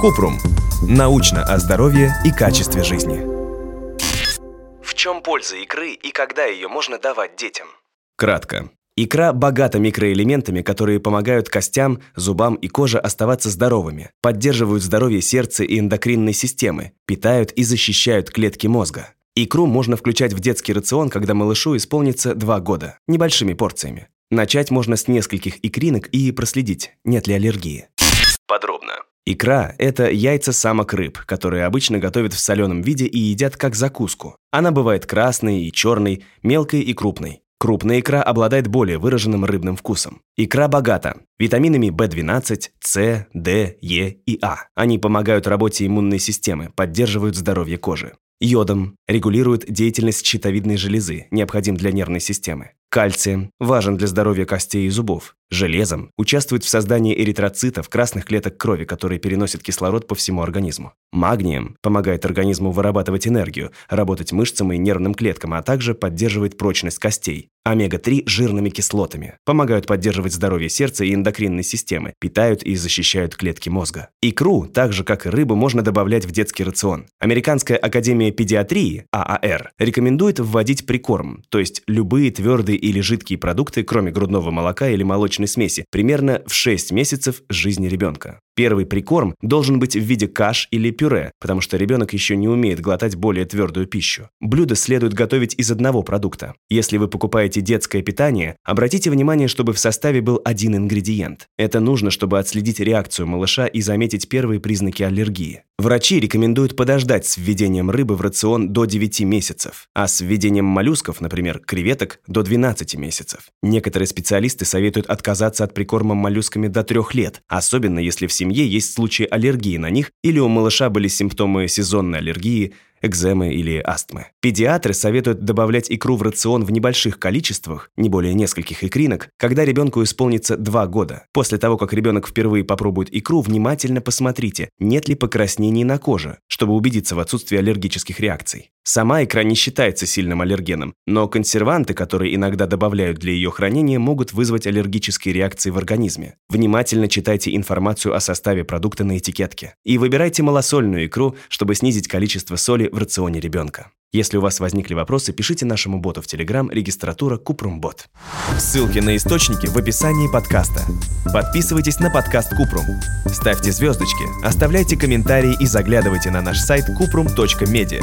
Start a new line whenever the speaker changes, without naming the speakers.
Купрум. Научно о здоровье и качестве жизни.
В чем польза икры и когда ее можно давать детям?
Кратко. Икра богата микроэлементами, которые помогают костям, зубам и коже оставаться здоровыми, поддерживают здоровье сердца и эндокринной системы, питают и защищают клетки мозга. Икру можно включать в детский рацион, когда малышу исполнится 2 года, небольшими порциями. Начать можно с нескольких икринок и проследить, нет ли аллергии.
Подробно.
Икра – это яйца самок рыб, которые обычно готовят в соленом виде и едят как закуску. Она бывает красной и черной, мелкой и крупной. Крупная икра обладает более выраженным рыбным вкусом. Икра богата витаминами В12, С, Д, Е и А. Они помогают работе иммунной системы, поддерживают здоровье кожи. Йодом регулирует деятельность щитовидной железы, необходим для нервной системы. Кальцием важен для здоровья костей и зубов. Железом участвует в создании эритроцитов, красных клеток крови, которые переносят кислород по всему организму. Магнием помогает организму вырабатывать энергию, работать мышцам и нервным клеткам, а также поддерживает прочность костей. Омега-3 жирными кислотами помогают поддерживать здоровье сердца и эндокринной системы, питают и защищают клетки мозга. Икру, так же как и рыбу, можно добавлять в детский рацион. Американская академия педиатрии, ААР, рекомендует вводить прикорм, то есть любые твердые или жидкие продукты, кроме грудного молока или молочной смеси, примерно в 6 месяцев жизни ребенка. Первый прикорм должен быть в виде каш или пюре, потому что ребенок еще не умеет глотать более твердую пищу. Блюдо следует готовить из одного продукта. Если вы покупаете детское питание, обратите внимание, чтобы в составе был один ингредиент. Это нужно, чтобы отследить реакцию малыша и заметить первые признаки аллергии. Врачи рекомендуют подождать с введением рыбы в рацион до 9 месяцев, а с введением моллюсков, например, креветок, до 12 месяцев. Некоторые специалисты советуют отказаться от прикорма моллюсками до 3 лет, особенно если в семье есть случаи аллергии на них или у малыша были симптомы сезонной аллергии, экземы или астмы. Педиатры советуют добавлять икру в рацион в небольших количествах, не более нескольких икринок, когда ребенку исполнится 2 года. После того, как ребенок впервые попробует икру, внимательно посмотрите, нет ли покраснений на коже, чтобы убедиться в отсутствии аллергических реакций. Сама икра не считается сильным аллергеном, но консерванты, которые иногда добавляют для ее хранения, могут вызвать аллергические реакции в организме. Внимательно читайте информацию о составе продукта на этикетке. И выбирайте малосольную икру, чтобы снизить количество соли в рационе ребенка. Если у вас возникли вопросы, пишите нашему боту в Телеграм регистратура Купрумбот. Ссылки на источники в описании подкаста. Подписывайтесь на подкаст Купрум. Ставьте звездочки, оставляйте комментарии и заглядывайте на наш сайт kuprum.media.